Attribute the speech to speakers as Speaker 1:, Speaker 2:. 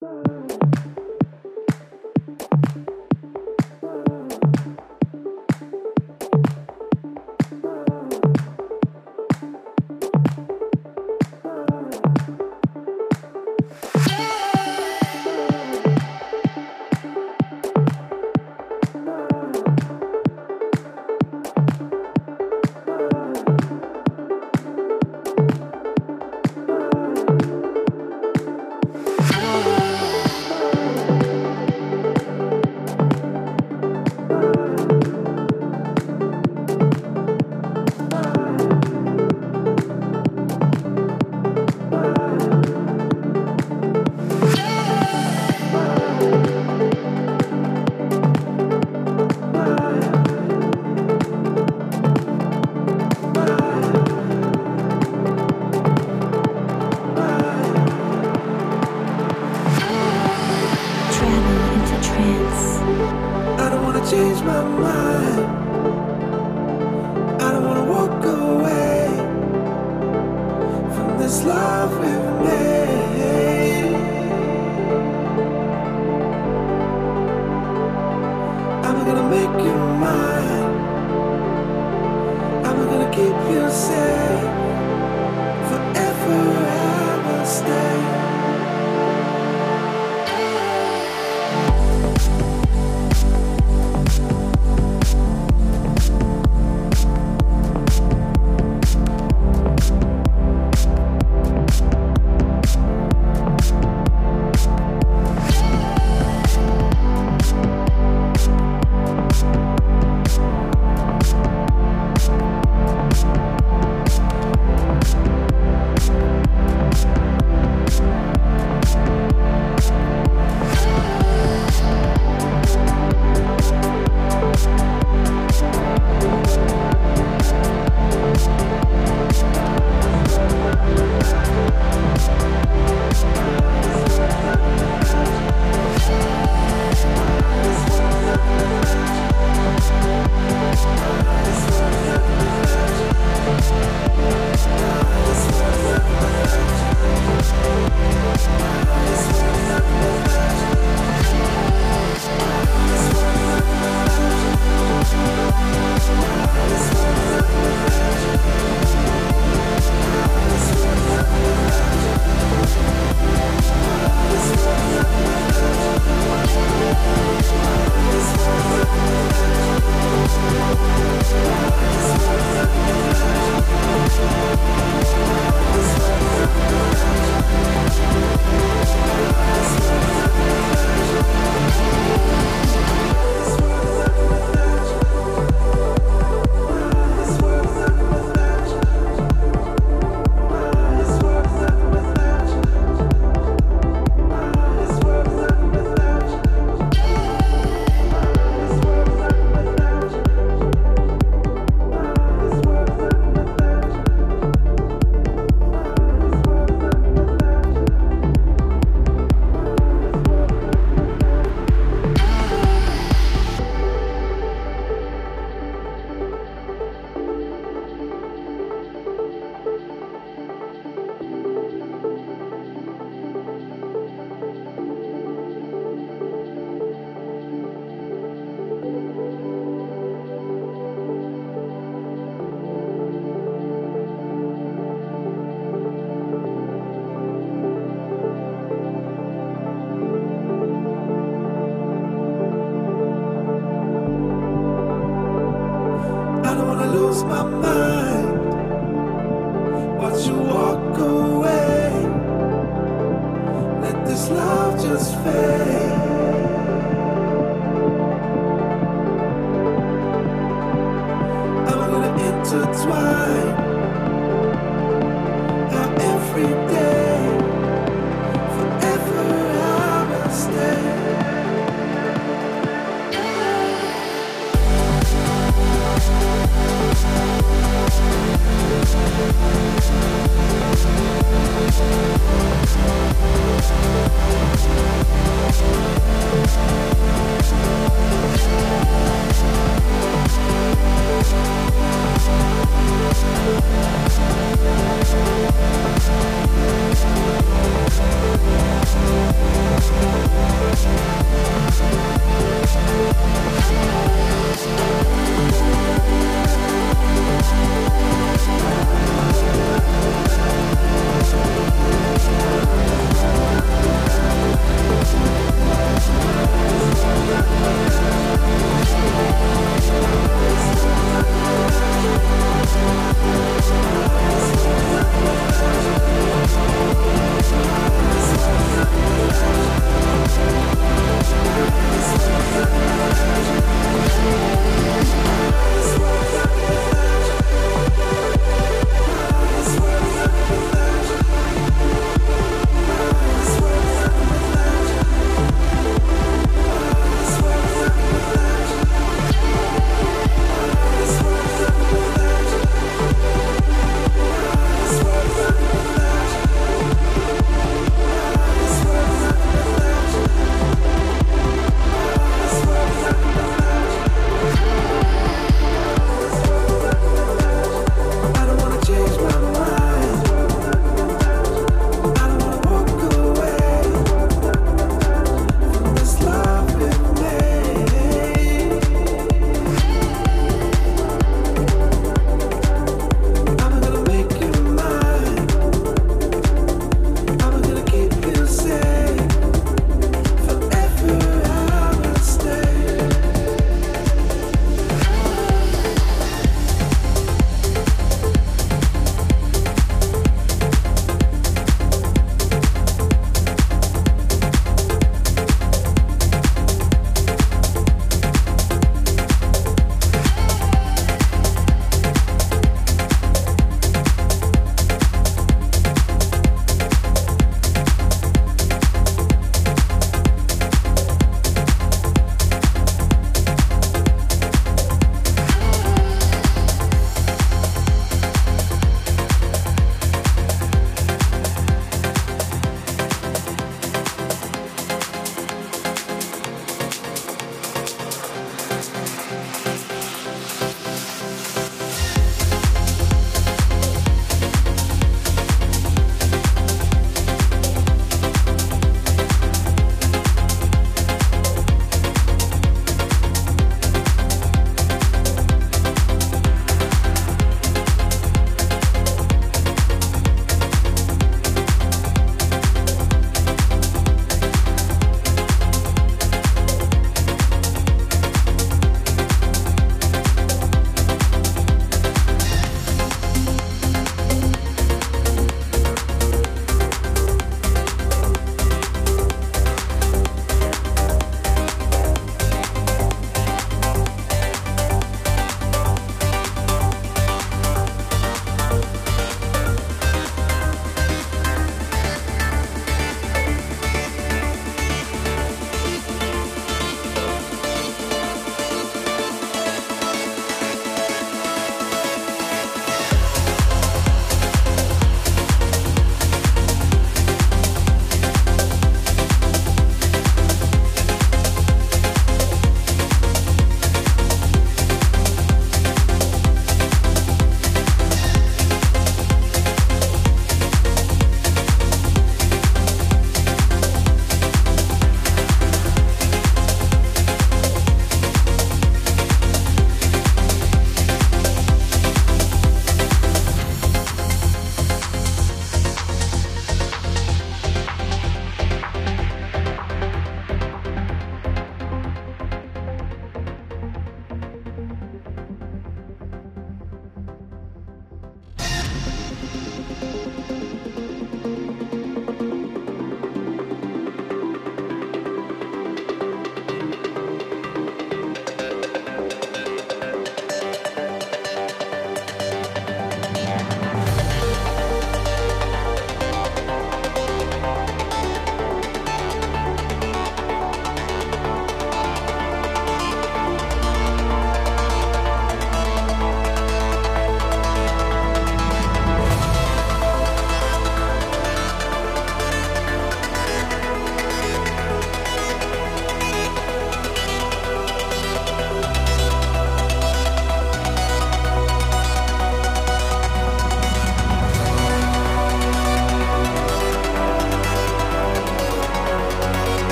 Speaker 1: Bye.